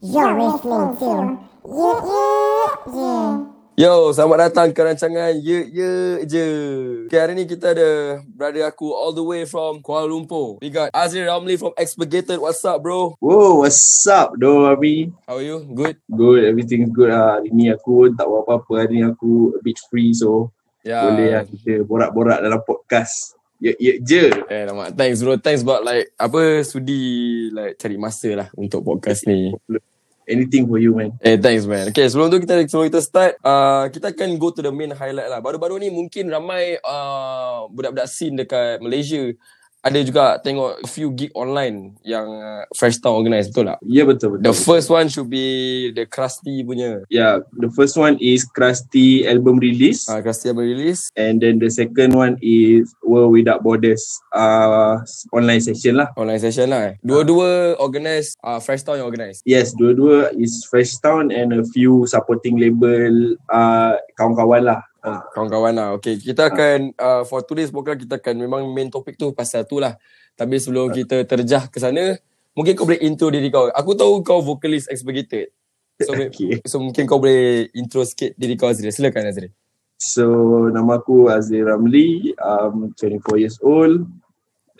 You're listening to Yeah Yeah Yeah. Yo, selamat datang ke rancangan Ye Ye Je. Okay, hari ni kita ada brother aku all the way from Kuala Lumpur. We got Azri Ramli from Expurgated. What's up, bro? Whoa, what's up, do Abi? How are you? Good? Good, everything's good lah. Hari ni aku pun tak buat apa-apa. Hari ni aku a bit free so Yeah. boleh lah kita borak-borak dalam podcast. Ya, ya je. Eh, lama. Thanks, bro. Thanks about like, apa, sudi like cari masa lah untuk podcast ni. Anything for you, man. Eh, thanks, man. Okay, sebelum tu kita sebelum kita start, uh, kita akan go to the main highlight lah. Baru-baru ni mungkin ramai uh, budak-budak scene dekat Malaysia ada juga tengok a few gig online yang uh, Fresh Town organize, betul tak? Ya, betul, betul. The first one should be the Krusty punya. Yeah, the first one is Krusty album release. Uh, Krusty apa release? And then the second one is World Without Borders uh, online session lah. Online session lah. Eh. Dua-dua organize, uh, Fresh Town yang organize. Yes, dua-dua is Fresh Town and a few supporting label uh, kawan-kawan lah. Uh, Kawan-kawan lah. Okay, kita akan, uh, for today's program, kita akan memang main topik tu pasal tu lah. Tapi sebelum kita terjah ke sana, mungkin kau boleh intro diri kau. Aku tahu kau vokalis Expurgated. So, okay. so mungkin kau boleh intro sikit diri kau Azri. Silakan Azri. So nama aku Azir Ramli, um 24 years old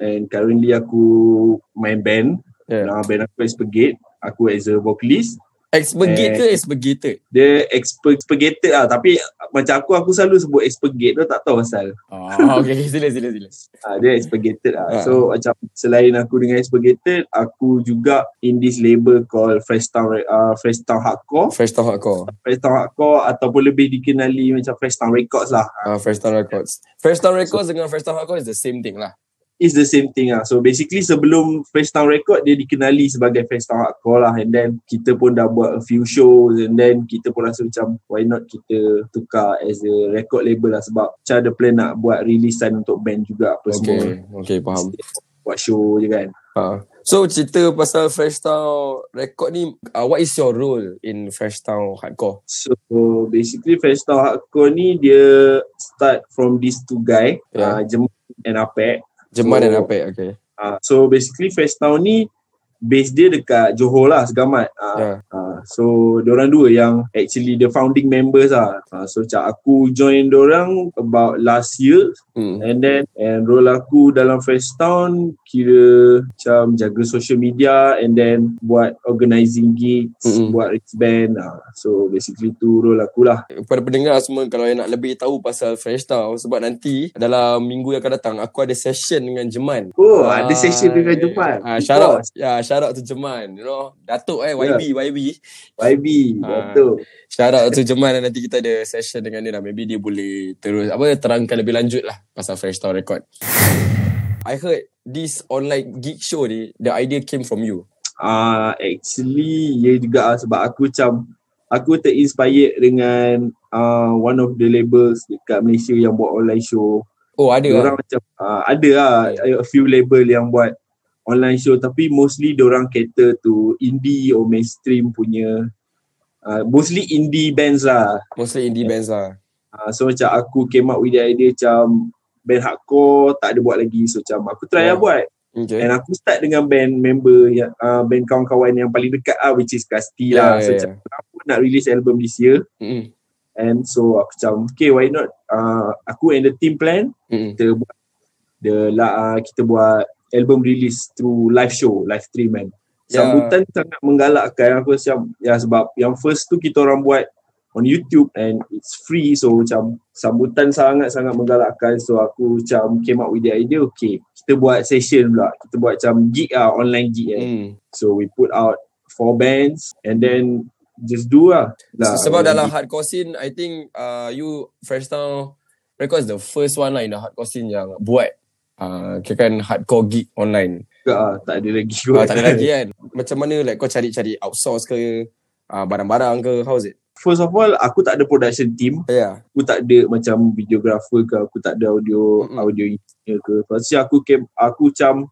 and currently aku main band. Yeah. Nama band aku Expurgate. Aku as a vocalist. Expurgate Eh. ke Expurgated? Dia Expur- Expurgated lah tapi macam aku aku selalu sebut Expurgate tu tak tahu asal. Oh, okay. Sila, sila, sila. Uh, dia Expurgated lah. Ah. So macam selain aku dengan Expurgated, aku juga in this label called Fresh Town uh, Fresh Town Hardcore. Fresh Town Hardcore. Fresh Town Hardcore ataupun lebih dikenali macam Fresh Town Records lah. Uh, Fresh Town Records. Fresh Town Records dengan Fresh Town Hardcore is the same thing lah. It's the same thing lah. So basically sebelum Fresh Town Record dia dikenali sebagai Fresh Town Hardcore lah and then kita pun dah buat a few shows and then kita pun rasa macam why not kita tukar as a record label lah sebab macam ada plan nak buat rilisan untuk band juga apa semua. Okay, okay, faham. Buat show je kan. Uh, so cerita pasal Fresh Town Record ni, uh, what is your role in Fresh Town Hardcore? So basically Fresh Town Hardcore ni dia start from these two guy, Yeah. yeah. uh, Jem and Apek. Jeman So- dan Apek, okay. Uh, so basically Town ni base dia dekat Johor lah Segamat. Uh, Yeah. uh, so diorang dua yang actually the founding members lah. Uh, so macam aku join diorang about last year Hmm. and then and role aku dalam Fresh Town kira macam jaga social media and then buat organizing gigs, Mm-mm. buat wristband. Uh, so basically tu role aku lah. Kepada pendengar semua, kalau yang nak lebih tahu pasal Fresh Town, sebab nanti dalam minggu yang akan datang, aku ada session dengan Jeman. Oh, ada session dengan Jeman. Ah, shout out, ya, shout out to Jeman. You know, Datuk eh, YB, YB. YB, Ah. betul. Shout out to Jeman dan nanti kita ada session dengan dia lah. Maybe dia boleh terus apa terangkan lebih lanjut lah pasal Fresh Town Record. I heard this online gig show ni, the idea came from you. Ah, uh, actually ya juga lah sebab aku macam aku terinspired dengan uh, one of the labels dekat Malaysia yang buat online show. Oh, ada Orang lah. macam uh, ada lah a few label yang buat online show tapi mostly orang cater to indie or mainstream punya uh, mostly indie bands lah. Mostly indie bands lah. Uh, so macam aku came up with the idea macam band hardcore tak ada buat lagi so macam aku try Yeah. lah buat Okay. And aku start dengan band member yang uh, band kawan-kawan yang paling dekat lah which is Kasti Yeah, lah. yeah, So yeah. macam aku nak release album this year Mm-mm. and so aku macam okay why not uh, aku and the team plan Mm-mm. kita buat the la, uh, kita buat album release through live show, live stream kan. Yeah. Sambutan sangat menggalakkan aku macam ya sebab yang first tu kita orang buat on YouTube and it's free so macam sambutan sangat-sangat menggalakkan so aku macam came up with the idea okay kita buat session pula kita buat macam gig lah online gig kan Mm. so we put out four bands and then just do lah, lah Sebab dalam gig. hardcore scene, I think uh, you Fresh Town Records the first one lah in the hardcore scene yang buat uh, kira kan hardcore gig online. lah, tak ada lagi Ah, tak ada lagi kan. Macam mana like kau cari-cari outsource ke uh, barang-barang ke how is it? first of all aku tak ada production team Yeah. aku tak ada macam videographer ke aku tak ada audio Mm-mm. audio engineer ke pasti aku came, aku macam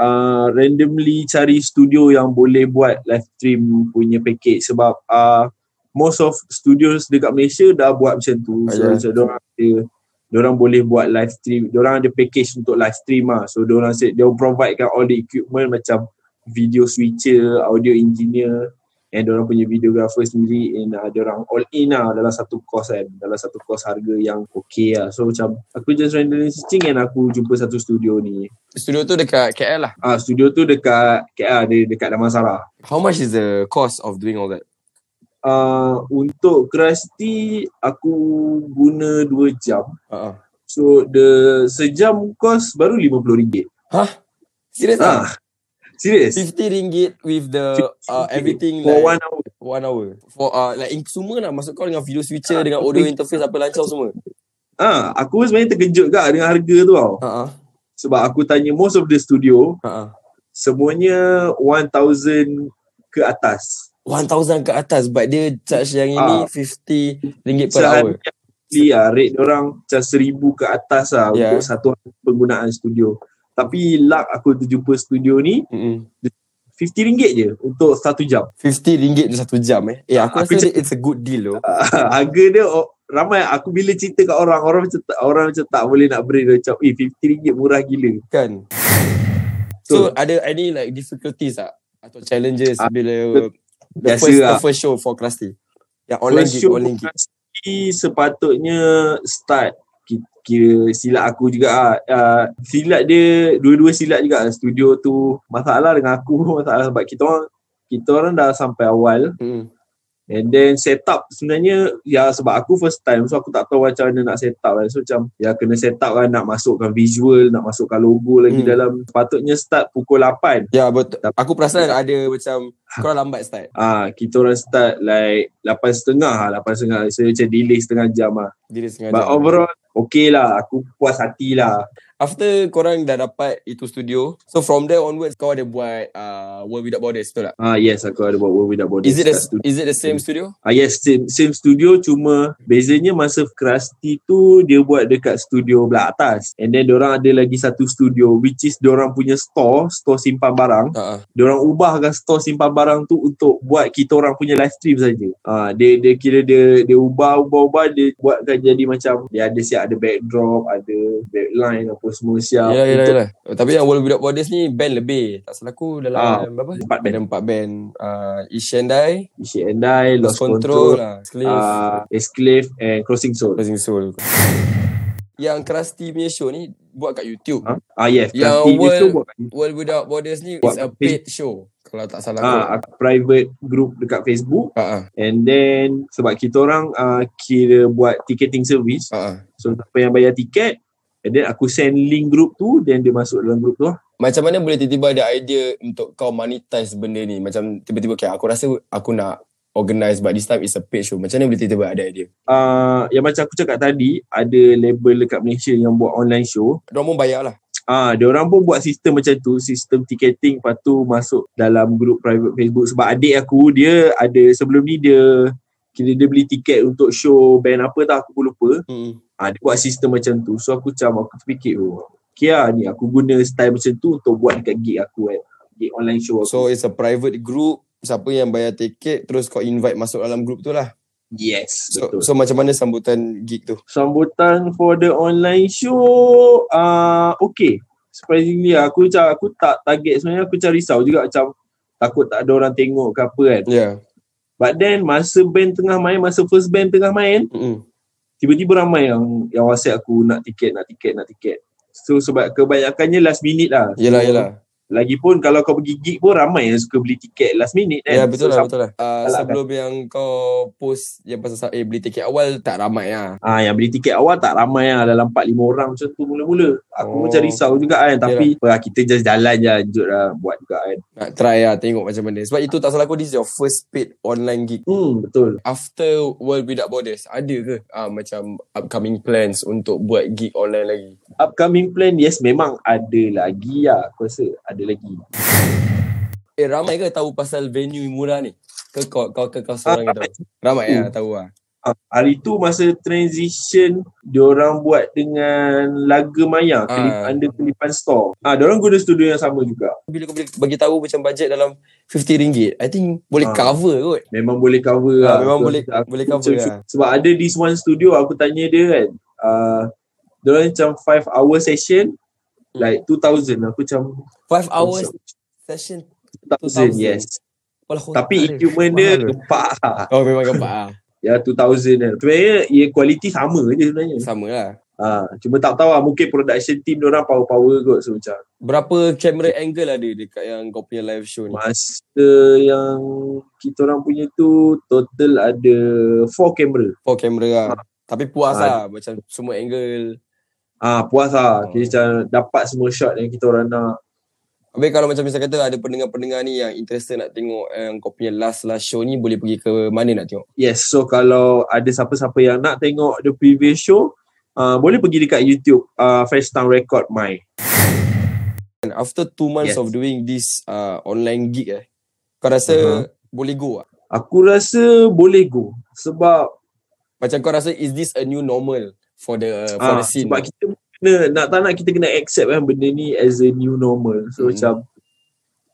uh, randomly cari studio yang boleh buat live stream punya package sebab uh, most of studios dekat Malaysia dah buat macam tu Ah, so yeah. macam diorang ada diorang boleh buat live stream. Diorang ada package untuk live stream lah so diorang say dia provide kan all the equipment macam video switcher audio engineer and orang punya videographer sendiri. And uh, orang all in lah dalam satu course kan. Dalam satu course harga yang okay lah so macam aku just randomly searching and aku jumpa satu studio ni. Studio tu dekat KL lah. ah studio tu dekat KL dekat Damansara. How much is the cost of doing all that? Uh, untuk Krusty aku guna 2 jam Uh-uh. so the sejam cost baru RM50 Hah? Serius ah? serius 50 ringgit with the uh, everything for like one hour one hour. For uh, like in, semua nak masuk kau dengan video switcher dengan audio interface apa lancar semua. ah aku sebenarnya terkejut kak dengan harga tu tau Ha sebab aku tanya most of the studio ha. semuanya 1000 ke atas 1000 ke atas but dia charge yang ini Ah. 50 ringgit per hour. Sehari lah rate orang macam 1000 ke atas lah Yeah. untuk satu penggunaan studio tapi luck aku terjumpa studio ni Mm-mm. RM50 je untuk satu jam 50 ringgit je satu jam eh. Eh aku Aku rasa it's a good deal loh. harga dia oh, ramai aku bila cerita kat orang orang macam tak, orang macam tak boleh nak beri dia macam eh RM50 murah gila Kan? So ada any like difficulties tak? Atau challenges Ah, bila the biasa first, lah. the first show for Krusty? Yang online First gig, show online gig. pasti sepatutnya start ki- kira silap aku juga ah. Uh, silap dia dua-dua silap juga studio tu masalah dengan aku masalah sebab kita orang kita orang dah sampai awal Mm. And then set up sebenarnya ya sebab aku first time so aku tak tahu macam mana nak set up kan so macam ya kena set up kan nak masukkan visual nak masukkan logo lagi Hmm. dalam sepatutnya start pukul 8 Ya betul. Aku perasan ada macam kau lambat start. Ah, kita orang start like 8.30 lah, 8.30. So macam delay setengah jam lah. Diri setengah But jam. overall, okay lah. Aku puas hati lah. After korang dah dapat itu studio, so from there onwards kau ada buat uh, World Without Borders, betul tak? Ah yes, aku ada buat World Without Borders. Is it the, studio. is it the same studio? Ah yes, same, same studio cuma bezanya masa Krusty tu dia buat dekat studio belah atas. And then orang ada lagi satu studio which is orang punya store, store simpan barang. Uh-uh. Diorang ubahkan store simpan barang tu untuk buat kita orang punya live stream saja. Ah dia dia kira dia dia ubah ubah ubah dia buatkan jadi macam dia ada siap ada backdrop, ada backline apa semua siap. Ya, ya, untuk ya. Tapi yang World Without Borders ni band lebih. Tak salah aku dalam Ah, berapa? empat band. Ada empat band. Uh, Ishendai, Ishi and I, Lost Lost Control, Control, lah, Cliff, uh, Esclave and Crossing Soul. Closing Soul. Yang Krusty punya show ni buat kat YouTube. Ah, ah yes, Yang Krusty World- tu buat World Without Borders ni Buat is a kat paid show. Kalau tak salah ah, aku. ah, private group dekat Facebook Ha ah. and then sebab kita orang uh, kira buat ticketing service Ha ah. so siapa yang bayar tiket and then aku send link group tu then dia masuk dalam group tu lah. Macam mana boleh tiba-tiba ada idea untuk kau monetize benda ni? Macam tiba-tiba okay, aku rasa aku nak organize but this time it's a paid show. Macam mana boleh tiba-tiba ada idea? uh, yang macam aku cakap tadi ada label dekat Malaysia yang buat online show Diorang pun bayar lah. Ah, dia orang pun buat sistem macam tu, sistem ticketing lepas tu masuk dalam grup private Facebook sebab adik aku dia ada sebelum ni dia kira dia beli tiket untuk show band apa tak aku pun lupa. Hmm. Ah, dia buat sistem macam tu. So aku macam aku terfikir oh, okay lah ni aku guna style macam tu untuk buat dekat gig aku kan. Gig online show aku. So it's a private group. Siapa yang bayar tiket terus kau invite masuk dalam group tu lah. yes, So, betul. so macam mana sambutan gig tu? Sambutan for the online show ah uh, okay. Surprisingly aku macam aku tak target sebenarnya aku macam risau juga macam takut tak ada orang tengok ke apa kan. Yeah. But then masa band tengah main, masa first band tengah main, Mm-mm. tiba-tiba ramai yang yang WhatsApp aku nak tiket, nak tiket, nak tiket. So sebab kebanyakannya last minute lah. Yelah, so, yelah. Lagipun kalau kau pergi gig pun ramai yang suka beli tiket last minute kan. Ya, betul so, lah, sam- betul lah. Uh, sebelum yang kau post yang pasal eh beli tiket awal tak ramai lah. Ah, yang beli tiket awal tak ramai lah dalam 4-5 orang macam tu mula-mula. Aku Oh. macam risau juga kan. Tapi ah, kita just jalan je lanjut lah buat juga kan. Nak try lah tengok macam mana. Sebab itu tak salah aku this is your first paid online gig. Hmm, betul. After World Without Borders, ada ke uh, macam upcoming plans untuk buat gig online lagi? Upcoming plan, yes memang ada lagi lah. Aku rasa ada lagi. Eh ramai ke tahu pasal venue murah ni? Ke kau kau ke kau seorang yang tahu? Ramai lah tahu lah. Ah, hari tu masa transition diorang buat dengan Laga Maya Ah. under Kelipan Store. Ah diorang guna studio yang sama juga. Bila kau boleh bagi tahu macam bajet dalam RM50, I think boleh Ah. cover kot. Memang boleh cover Ah, lah. memang boleh aku boleh cover lah. Sebab ada this one studio aku tanya dia kan. Uh, diorang macam 5 hour session. Like 2000 aku macam 5 hours session 2000 2000. yes. Walah, Tapi equipment dia gempak lah. Oh memang gempak ah. Ya 2000 kan. Sebenarnya ya kualiti sama je sebenarnya. Sama lah. Ha, cuma tak tahu lah mungkin production team orang power-power kot so macam Berapa camera angle ada dekat yang kau punya live show ni? masa yang kita orang punya tu total ada 4 kamera. Oh kamera lah. Tapi puas Ah. lah. Macam semua angle. Ah puas lah. Oh. Kita dapat semua shot yang kita orang nak. Habis kalau macam misal kata ada pendengar-pendengar ni yang interested nak tengok yang kau punya last last show ni boleh pergi ke mana nak tengok? Yes, so kalau ada siapa-siapa yang nak tengok the previous show, uh, boleh pergi dekat YouTube uh, Fresh Town Record My. And after two months Yes. of doing this uh, online gig eh, kau rasa Uh-huh. boleh go tak? Aku rasa boleh go sebab Macam kau rasa is this a new normal for the uh, for ah, the scene? sebab kita kena nak tak nak kita kena accept kan benda ni as a new normal. So Hmm. macam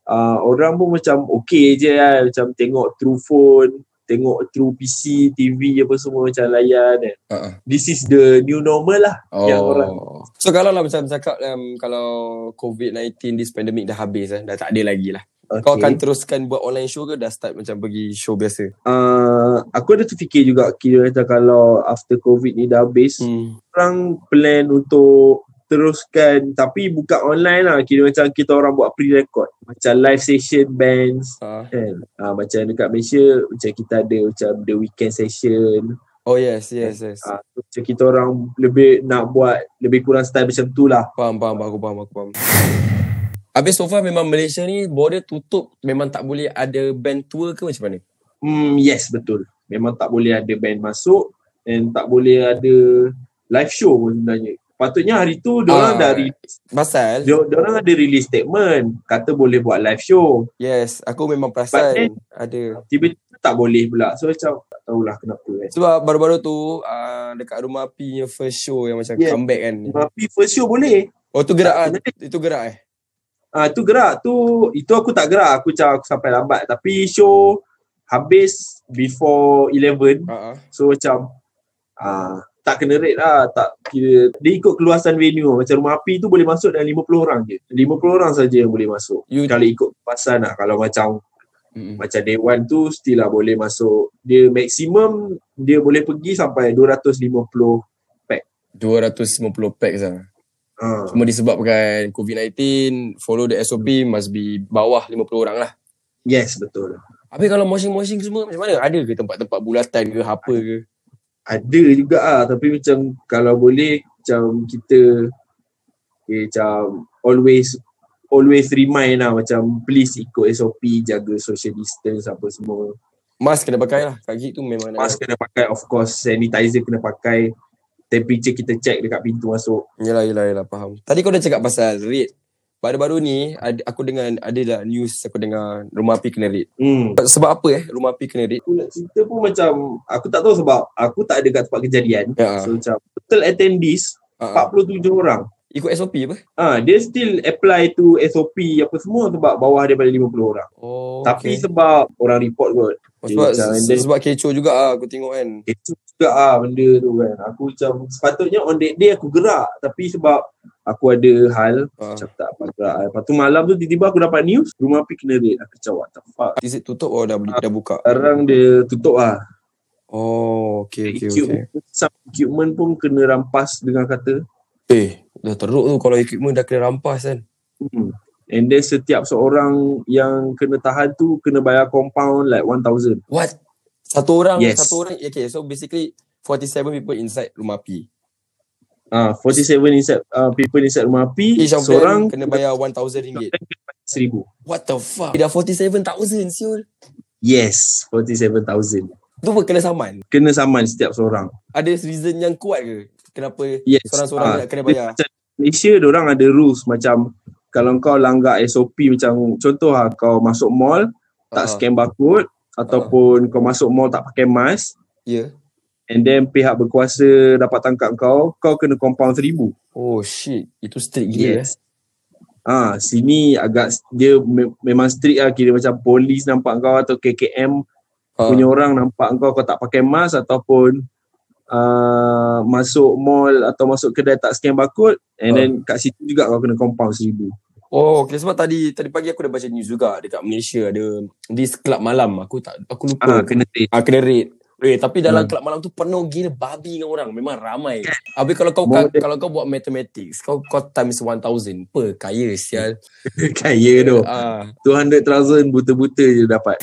uh, orang pun macam okay je kan macam tengok through phone, tengok through PC, TV apa semua macam layan kan. Uh-uh. This is the new normal lah. Yang orang Oh. So kalau lah macam cakap um, kalau COVID-19 this pandemic dah habis eh, dah tak ada lagi lah. Okay. Kau akan teruskan buat online show ke dah start macam pergi show biasa? uh, aku ada terfikir juga kira kata kalau after covid ni dah habis Hmm. orang plan untuk teruskan tapi buka online lah kira macam kita orang buat pre-record macam live session bands Uh. kan uh, macam dekat Malaysia macam kita ada macam the weekend session Oh yes, yes, yes. uh, macam kita orang lebih nak buat lebih kurang style macam tu lah Faham, faham, aku faham, aku faham. Habis so far memang Malaysia ni border tutup memang tak boleh ada band tour ke macam mana? hmm, yes betul memang tak boleh ada band masuk dan tak boleh ada live show pun sebenarnya patutnya hari tu Ah. diorang dah release Pasal dia orang ada release statement kata boleh buat live show yes, aku memang perasan ada. tiba-tiba tak boleh pula so macam tak tahulah kenapa kan Sebab baru-baru tu uh, dekat rumah api punya first show yang macam Yeah. comeback kan. tapi first show boleh Oh tu gerak ah. Itu gerak eh. Ah tu gerak tu itu aku tak gerak aku macam aku sampai lambat. Tapi show habis before 11 Ha ah. so macam ah tak kena rate lah tak kira. Dia ikut keluasan venue. Macam rumah api tu boleh masuk dalam 50 orang je. 50 orang saja yang boleh masuk. You kalau ikut keluasan lah. Kalau macam Mm-mm. macam day one tu still lah boleh masuk. Dia maksimum dia boleh pergi sampai 250 250 packs lah. Ah. Cuma disebabkan COVID-19 follow the SOP must be bawah 50 orang lah. yes betul Habis kalau moshing-moshing semua macam mana? Ada ke tempat-tempat bulatan ke apa ke? ada juga ah tapi macam kalau boleh macam kita okay, macam always always remind lah macam please ikut SOP jaga social distance apa semua Mask kena pakai lah. Kat gig tu memang nak. mask kena pakai of course sanitizer kena pakai temperature kita check dekat pintu masuk Yelah, yelah, yelah, faham. Tadi kau dah cakap pasal rate. Baru-baru ni, ada, aku dengar, ada lah news aku dengar rumah api kena rate. hmm. Sebab apa eh rumah api kena rate? aku nak cerita pun macam aku tak tahu sebab aku tak ada kat tempat kejadian Ya. so macam total attendees Uh, 47 orang ikut SOP apa? Ah, dia still apply to SOP apa semua sebab bawah daripada 50 orang. Oh, Tapi okay. sebab orang report kot. Oh, sebab, macam- sebab kecoh juga lah aku tengok kan. Itu juga ah benda tu kan. Aku macam sepatutnya on that day aku gerak tapi sebab aku ada hal Uh, macam tak apa gerak. Lepas tu malam tu tiba-tiba aku dapat news rumah api kena raid. Aku macam what the fuck. is it tutup or dah, dah buka? Sekarang dia tutup lah. Oh, okay, okay, okay. equipment, some equipment pun kena rampas dengan kata. Eh, dah teruk tu kalau equipment dah kena rampas kan. Hmm. And then setiap seorang yang kena tahan tu kena bayar compound like 1000. What? Satu orang, Yes. satu orang. Okay, so basically 47 people inside rumah api. Ah, 47 inside uh, people inside rumah api, Each of seorang kena bayar 1,000 ringgit. 1000. What the fuck? Dah 47,000 siul. Yes, 47,000. Tu pun kena saman. Kena saman setiap seorang. Ada reason yang kuat ke? Kenapa Yes. seorang-seorang nak kena bayar? Macam Malaysia orang ada rules macam kalau kau langgar SOP macam contoh lah kau masuk mall tak scan barcode ataupun kau masuk mall tak pakai mask Ya. and then pihak berkuasa dapat tangkap kau, kau kena compound seribu. Oh shit. Itu strict gila eh. Yes. Ah, sini agak dia me- memang strict lah kira macam polis nampak kau atau KKM Ah. punya orang nampak kau kau tak pakai mask ataupun uh, masuk mall atau masuk kedai tak scan barcode and Ah. then kat situ juga kau kena compound seribu. Oh, okay. sebab tadi tadi pagi aku dah baca news juga dekat Malaysia ada this club malam. Aku tak aku lupa. Ah, kena take. Ah, kena rate. Eh, tapi dalam Hmm. kelab malam tu penuh gila babi dengan orang. Memang ramai. Habis kalau kau than- kalau kau buat mathematics, kau kau times 1000 per kaya sial. Kaya tu. Ah, 200,000 buta-buta je dapat.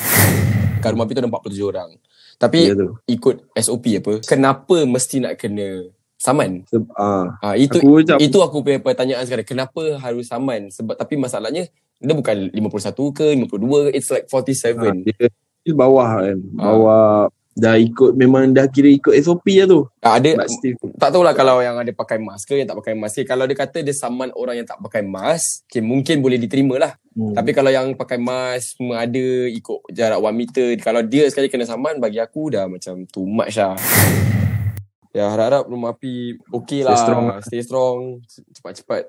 kat rumah tu ada 47 orang. Tapi Ya ikut SOP apa? Kenapa mesti nak kena saman? Seb- ah. Ah, itu Aku macam itu aku punya pertanyaan sekarang. Kenapa harus saman? Sebab tapi masalahnya dia bukan 51 ke 52, it's like 47. ah, dia, dia bawah kan. Ah. Bawah dah ikut memang dah kira ikut SOP lah tu. Ah, ada tak tahulah kalau yang ada pakai mask ke yang tak pakai mask ke. Kalau dia kata dia saman orang yang tak pakai mask, okay, mungkin boleh diterima lah. Hmm. Tapi kalau yang pakai mask semua ada ikut jarak 1 meter, kalau dia sekali kena saman bagi aku dah macam too much lah. Ya harap-harap rumah api okey Stay lah. strong Stay strong. Cepat-cepat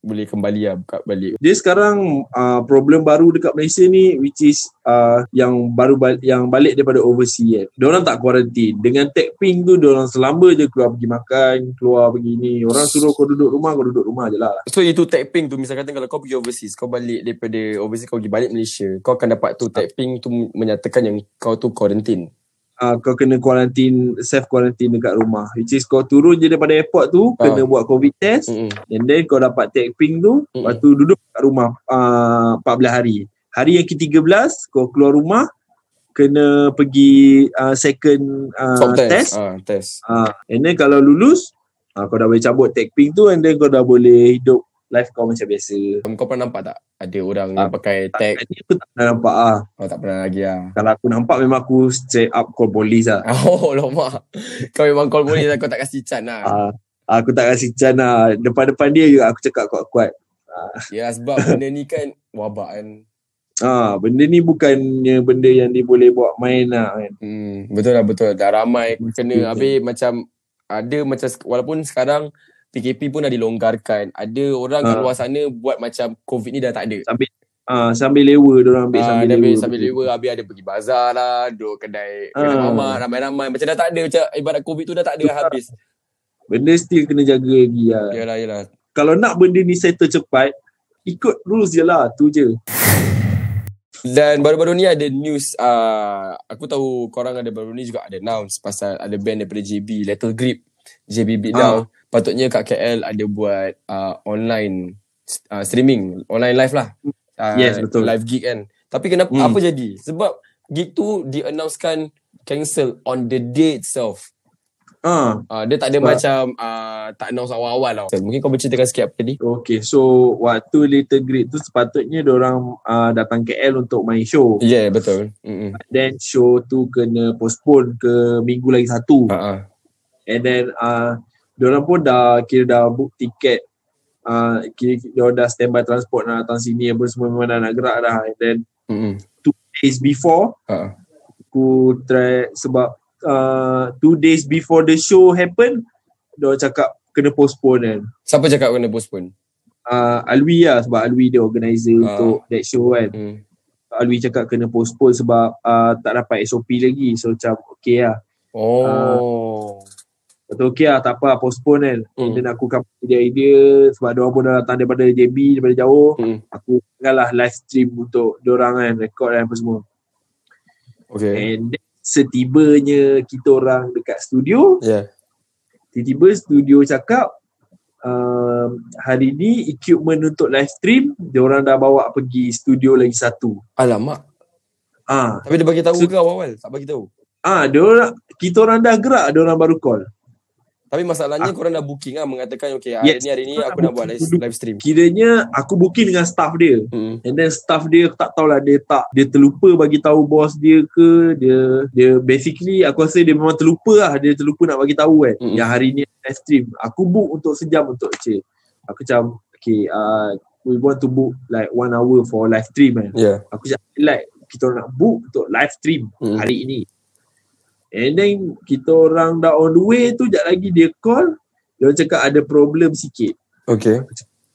boleh kembali lah buka balik. Dia sekarang uh, problem baru dekat Malaysia ni which is uh, yang baru bal- yang balik daripada overseas kan. Diorang tak quarantine. Dengan tag ping tu diorang selamba je keluar pergi makan, keluar pergi ni. Orang suruh kau duduk rumah, kau duduk rumah je lah. So itu tag ping tu misalkan kalau kau pergi overseas, kau balik daripada overseas kau pergi balik Malaysia, kau akan dapat tu tag ping tu menyatakan yang kau tu quarantine. Uh, kau kena quarantine, self quarantine dekat rumah. Which is kau turun je daripada airport tu, Ah. kena buat covid test. Mm-mm. And then kau dapat tag ping tu, Mm-mm. lepas tu duduk kat rumah uh, 14 hari. Hari yang ke-13, kau keluar rumah, kena pergi uh, second uh, test. test. Ah, test. Uh, and then kalau lulus, uh, kau dah boleh cabut tag ping tu and then kau dah boleh hidup life kau macam biasa. Kau pernah nampak tak ada orang Ah, yang pakai tag? Ni aku tak pernah nampak ah. Oh tak pernah lagi lah. Kalau aku nampak memang aku straight up call polis lah. Oh lama. Kau memang call boleh lah kau tak kasi can lah. Uh, aku tak kasi can lah. Depan-depan dia juga aku cakap kuat-kuat. Ya sebab benda ni kan wabak kan. Ah, benda ni bukannya benda yang dia boleh buat main lah kan. Hmm, betul lah betul. Dah ramai kena habis macam ada macam walaupun sekarang PKP pun dah dilonggarkan. Ada orang kat Ah. luar sana buat macam COVID ni dah tak ada. Sambil ah, sambil lewa dia orang ambil Ah, sambil lewa. ambil sambil lewa Habis ada pergi bazar lah Duduk kedai Kedai Ah. mamak Ramai-ramai Macam dah tak ada Macam ibarat COVID tu dah tak ada dah habis Benda still kena jaga lagi lah. Yalah yalah Kalau nak benda ni settle cepat, ikut rules je lah. Tu je. Dan baru-baru ni ada news uh, Aku tahu korang ada baru ni juga ada announce Pasal ada band daripada JB Little Grip JB Beat Ah. Patutnya kat KL ada buat uh, online uh, streaming Online live lah uh, Yes, betul. Live gig kan Tapi kenapa Hmm. apa jadi Sebab gig tu di-announcekan cancel on the day itself Ah, uh, Dia tak ada Sebab- macam uh, Tak announce awal-awal tau Mungkin kau berceritakan sikit apa tadi okay. So, waktu Little Great tu sepatutnya orang uh, datang KL untuk main show. Ya yeah, betul Mm-mm. Then show tu kena postpone ke minggu lagi satu. Uh-uh. And then uh, diorang pun dah kira dah book tiket. Uh, kira diorang dah standby transport nak datang sini apa semua memang dah nak gerak dah. And then Mm-mm. days before Uh-uh. aku try sebab uh, two days before the show happen diorang cakap kena postpone kan. Siapa cakap kena postpone? Uh, Alwi lah sebab Alwi dia organizer Ah. untuk that show kan. Hmm. Alwi cakap kena postpone sebab uh, tak dapat SOP lagi. So macam okay lah. Oh. Betul okay lah tak apa postpone kan. Hmm. Dan aku with the idea sebab diorang pun dah datang daripada JB daripada jauh. Hmm. Aku tinggal lah live stream untuk diorang kan record dan apa semua. Okay. And then, setibanya kita orang dekat studio, Yeah. tiba-tiba studio cakap um, hari ni equipment untuk live stream diorang dah bawa pergi studio lagi satu. Alamak. Ah, Tapi dia bagi tahu So- ke awal-awal? Tak bagi tahu. ah, diorang kita orang dah gerak, diorang baru call. Tapi masalahnya korang dah booking lah mengatakan okay hari Yes. ni hari ni aku nak buat live, live stream. Kiranya aku booking dengan staff dia. Hmm. And then staff dia aku tak tahulah dia tak dia terlupa bagi tahu bos dia ke dia dia basically aku rasa dia memang terlupa lah dia terlupa nak bagi tahu kan Mm-mm. yang hari ni live stream aku book untuk sejam untuk je aku macam okay uh, we want to book like one hour for live stream kan Yeah. aku cakap like kita nak book untuk live stream Mm. hari ini and then kita orang dah on the way tu sekejap lagi dia call dia cakap ada problem sikit Okay.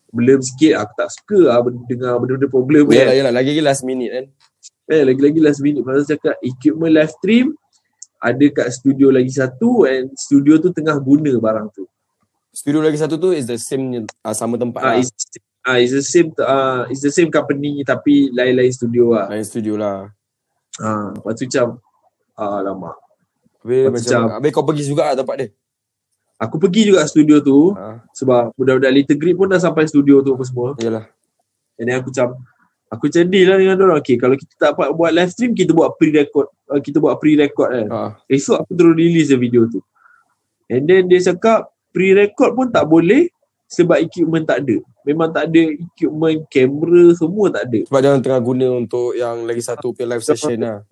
problem sikit aku tak suka lah dengar benda-benda problem kan Yalah, yalah. Lagi-lagi last minute kan. Eh, lagi-lagi last minute pasal cakap equipment live stream ada kat studio lagi satu and studio tu tengah guna barang tu. Studio lagi satu tu is the same uh, sama tempat Ah, lah. is Ah, it's the same uh, it's the same company tapi lain-lain studio lah. Lain studio lah. Ah, lepas tu macam alamak. Habis Macam- macam, habis kau pergi juga lah tempat dia. Aku pergi juga studio tu Ha, sebab budak-budak Little Grip pun dah sampai studio tu apa semua. yalah. And then aku macam aku macam deal lah dengan orang. Okay, kalau kita tak dapat buat live stream, kita buat pre-record. Uh, kita buat pre-record kan. Ha. Esok aku terus release video tu. And then dia cakap pre-record pun tak boleh sebab equipment tak ada. Memang tak ada equipment, kamera semua tak ada. Sebab dia orang tengah guna untuk yang lagi satu punya live session lah.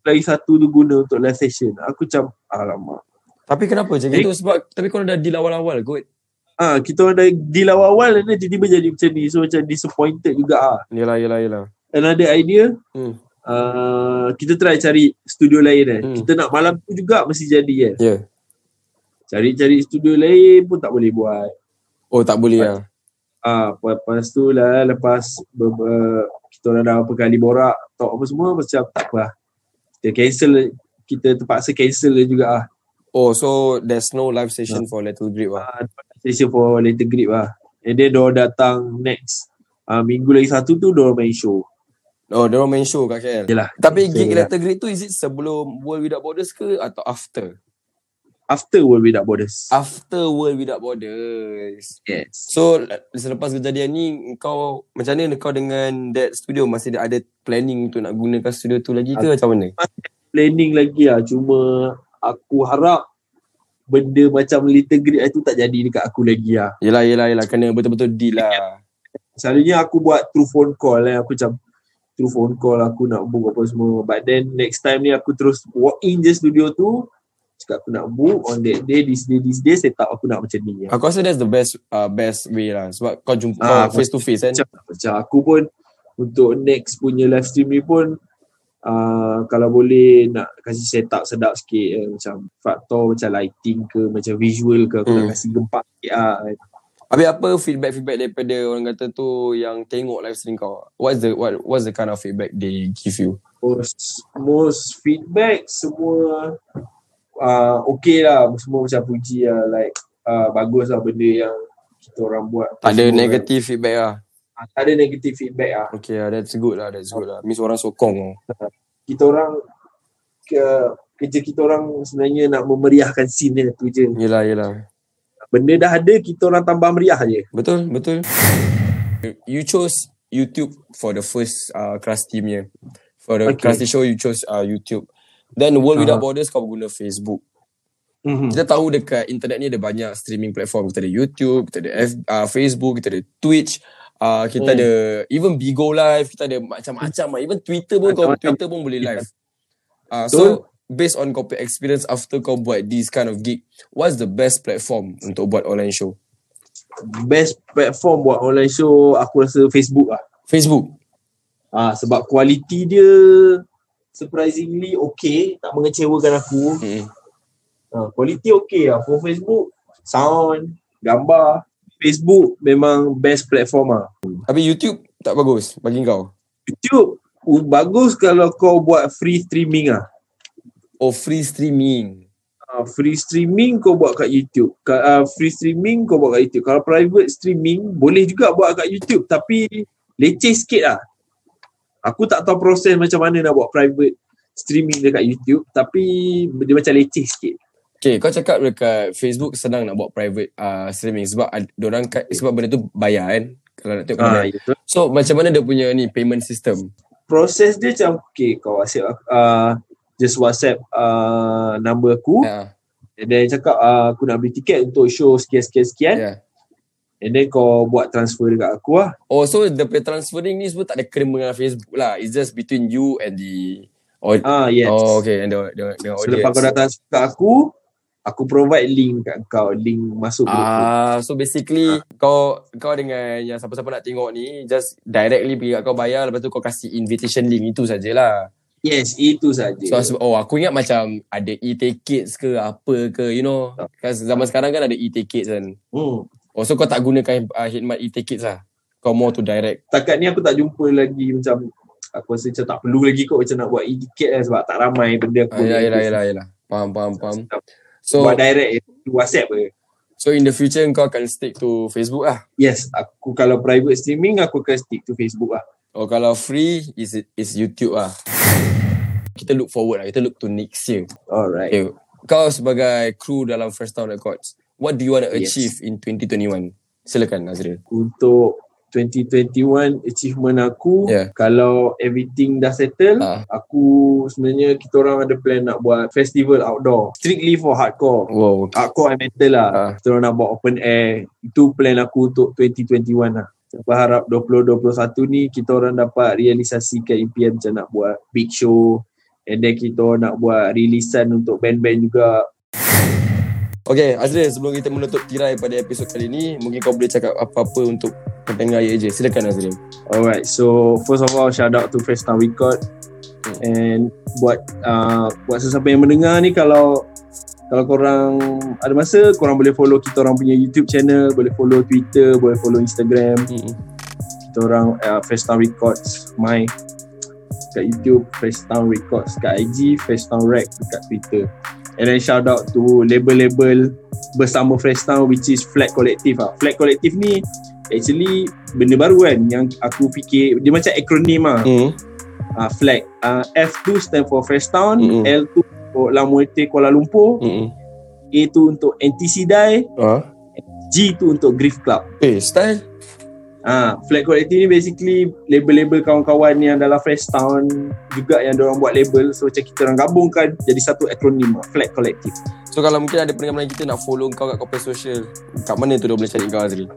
Lagi satu tu guna untuk live session. Aku macam alamak. Tapi kenapa macam Eh. itu? Sebab tapi kau dah deal awal-awal kot. Ah, kita orang dah deal awal-awal dan tiba-tiba jadi macam ni. So macam disappointed juga ah. Yalah, yalah, yalah. Another idea, Hmm. uh, kita try cari studio lain kan. Hmm. Kita nak malam tu juga mesti jadi kan. Ya. Yeah. Cari-cari studio lain pun tak boleh buat. Oh, tak boleh lah. Ah, lepas tu lah lepas ber, ber, kita orang dah berapa kali borak talk apa semua macam tak apa. lah. Kita cancel kita terpaksa cancel juga ah. Oh, so there's no live session for Little Grip lah. Ah, session for later grip lah. And then dia datang next ah, minggu lagi satu tu dia main show. Oh, dia main show kat KL. Yelah. Tapi So, gig. Little Grip tu is it sebelum World Without Borders ke atau after? After World Without Borders. After World Without Borders. Yes. So le- selepas kejadian ni kau macam mana kau dengan that studio masih ada planning untuk nak gunakan studio tu lagi ke macam mana? Planning lagi lah. Cuma aku harap benda macam Little Grip tu tak jadi dekat aku lagi lah. Yelah yelah yelah kena betul-betul deal lah. Selalunya aku buat through phone call lah. Aku macam through phone call aku nak book apa semua. But then next time ni aku terus walk in je studio tu. Cakap aku nak book on that day, this day, this day. Set up aku nak macam ni. Aku rasa that's the best uh, best way lah sebab kau jumpa Ah, face to face kan. Macam, macam aku pun untuk next punya live stream ni pun uh, kalau boleh nak kasih set up sedap sikit eh, macam faktor macam lighting ke macam visual ke aku Hmm. nak kasih gempak sikit lah. Habis apa feedback-feedback daripada orang kata tu yang tengok live stream kau? What's the what what's the kind of feedback they give you? most most feedback semua uh, okay lah semua macam puji lah like uh, bagus lah benda yang kita orang buat Tak ada negative feedback lah. orang- tak ada negative feedback lah Okay lah, that's good lah, that's good lah. Means orang sokong tau. kita orang ke, kerja kita orang sebenarnya nak memeriahkan scene dia tu je Yelah, yelah. benda dah ada kita orang tambah meriah je Betul, betul. You chose YouTube for the first uh, Krusty punya. For the Okay. okay. Krusty show, you chose uh, YouTube. Then World Without Ah. Borders kau guna Facebook. mm-hmm. Kita tahu dekat internet ni ada banyak streaming platform. Kita ada YouTube, kita ada F, uh, Facebook, kita ada Twitch, uh, kita Hmm. ada even Bigo Live, kita ada macam-macam. lah. Even Twitter pun kau. Twitter pun boleh live. Uh, so based on kau experience after kau buat this kind of gig, what's the best platform untuk buat online show? best platform buat online show aku rasa Facebook lah Facebook. ah, sebab kualiti dia surprisingly okay. Tak mengecewakan aku. Mm-mm. Ah, kualiti okay lah. For Facebook sound gambar. Facebook memang best platform lah Tapi YouTube tak bagus bagi kau. YouTube uh, bagus kalau kau buat free streaming lah Oh free streaming. uh, free streaming kau buat kat YouTube. Ka, uh, free streaming kau buat kat YouTube. Kalau private streaming boleh juga buat kat YouTube. Tapi leceh sikit lah aku tak tahu proses macam mana nak buat private streaming dekat YouTube tapi dia macam leceh sikit Okay, kau cakap dekat Facebook senang nak buat private uh, streaming sebab ad- orang sebab benda tu bayar kan kalau nak tengok itu. So macam mana dia punya ni payment system? proses dia macam okay kau WhatsApp uh, just WhatsApp uh, number aku Ya. and then cakap uh, aku nak beli tiket untuk show sekian-sekian-sekian Yeah. And then kau buat transfer dekat aku lah Oh so the transferring ni semua tak ada kena dengan Facebook lah. It's just between you and the oh, ah yes oh okay and the the, the So lepas kau dah transfer kat aku, aku provide link kat kau, link masuk. Ah, so basically kau kau dengan yang siapa-siapa nak tengok ni just directly pergi kat kau bayar lepas tu kau kasih invitation link itu sajalah. Yes, itu saja. So oh aku ingat macam ada e-tickets ke apa ke you know. Kan zaman sekarang kan ada e-tickets kan. hmm. Oh so kau tak gunakan uh, khidmat e-tickets lah. Kau more to direct. Takat ni aku tak jumpa lagi macam aku rasa macam tak perlu lagi kot macam nak buat e-ticket lah sebab tak ramai benda Ah, aku. yelah, yelah, yelah, yelah. Faham, faham, faham. So, buat direct je, WhatsApp je. So in the future kau akan stick to Facebook lah. Yes, aku kalau private streaming aku akan stick to Facebook lah. Oh kalau free is is YouTube lah. Kita look forward lah. Kita look to next year. Alright. Okay. Kau sebagai crew dalam First Town Records, what do you want to Yes. achieve in 2021? Silakan Azril. Untuk 2021 achievement aku Yeah. kalau everything dah settle Ah. aku sebenarnya kita orang ada plan nak buat festival outdoor strictly for hardcore Wow. hardcore and metal lah Ah. kita orang nak buat open air itu plan aku untuk 2021 lah Saya berharap 2021 ni kita orang dapat realisasikan impian macam nak buat big show and then kita nak buat rilisan untuk band-band juga Okay Azril sebelum kita menutup tirai pada episod kali ni Mungkin kau boleh cakap apa-apa untuk pendengar ye je Silakan Azril Alright, so first of all shout out to Fresh Town Record and buat uh, buat sesiapa yang mendengar ni kalau kalau korang ada masa korang boleh follow kita orang punya YouTube channel, boleh follow Twitter, boleh follow Instagram. hmm. Kita orang uh, Fresh Town Records my kat YouTube, Fresh Town Records kat IG, Fresh Town Rec dekat Twitter. And then shout out to label-label bersama Fresh Town which is Flag Collective ah. Flag Collective ni actually benda baru kan yang aku fikir dia macam akronim ah. Hmm. uh, flag. Uh, F2 stand for Fresh Town, Mm-mm. L2 for La Muerte Kuala Lumpur, Hmm. A tu untuk NTC Die, Ah. G tu untuk Grief Club. Eh style Ah, Flag Collective ni basically label-label kawan-kawan yang dalam Fresh Town juga yang orang buat label. So macam kita orang gabungkan jadi satu akronim Flag Collective. So kalau mungkin ada pendengar kita nak follow kau kat corporate social Kat mana tu dia boleh cari kau Azril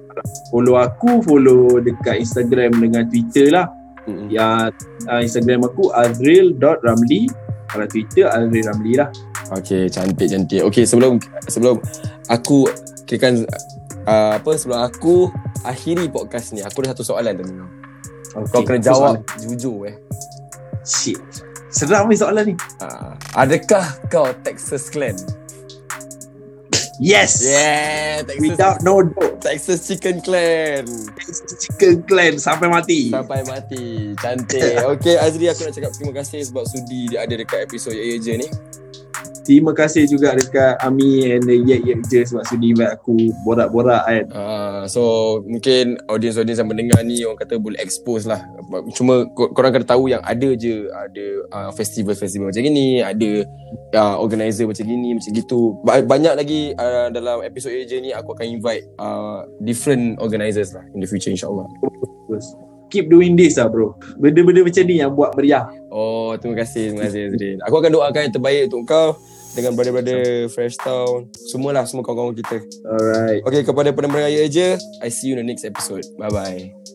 Follow aku, follow dekat Instagram dengan Twitter lah. hmm. Ya, uh, Instagram aku azril.ramli. Kalau Twitter Azril Ramli lah. Okay cantik cantik Okay sebelum Sebelum Aku Kirakan uh, Apa Sebelum aku Akhiri podcast ni Aku ada satu soalan tadi Okay. Kau kena jawab soalan? Jujur eh Shit. Seram ni soalan ni. uh, Adakah kau Texas Clan Yes. Yeah Texas Without no doubt. Texas Chicken Clan Chicken Clan sampai mati. Sampai mati Cantik Okay Azri aku nak cakap terima kasih Sebab sudi dia ada dekat episod Ye Ye Je ni Terima kasih juga dekat Ami and the Yek Yek Je sebab sudi invite aku borak-borak kan. Uh, so mungkin audience-audience yang mendengar ni orang kata boleh expose lah. Cuma kor- korang kena tahu yang ada je ada uh, festival-festival macam gini, ada uh, organizer macam gini, macam gitu. Ba- Banyak lagi uh, dalam episod AJ ni aku akan invite uh, different organisers lah in the future insyaAllah. Keep doing this lah bro. Benda-benda macam ni yang buat meriah. Oh terima kasih, terima kasih Azrin. Aku akan doakan yang terbaik untuk kau dengan brother-brother Fresh Town. Semualah semua kawan-kawan kita. Alright. Okay kepada pendengar AJ, I see you in the next episode. Bye-bye.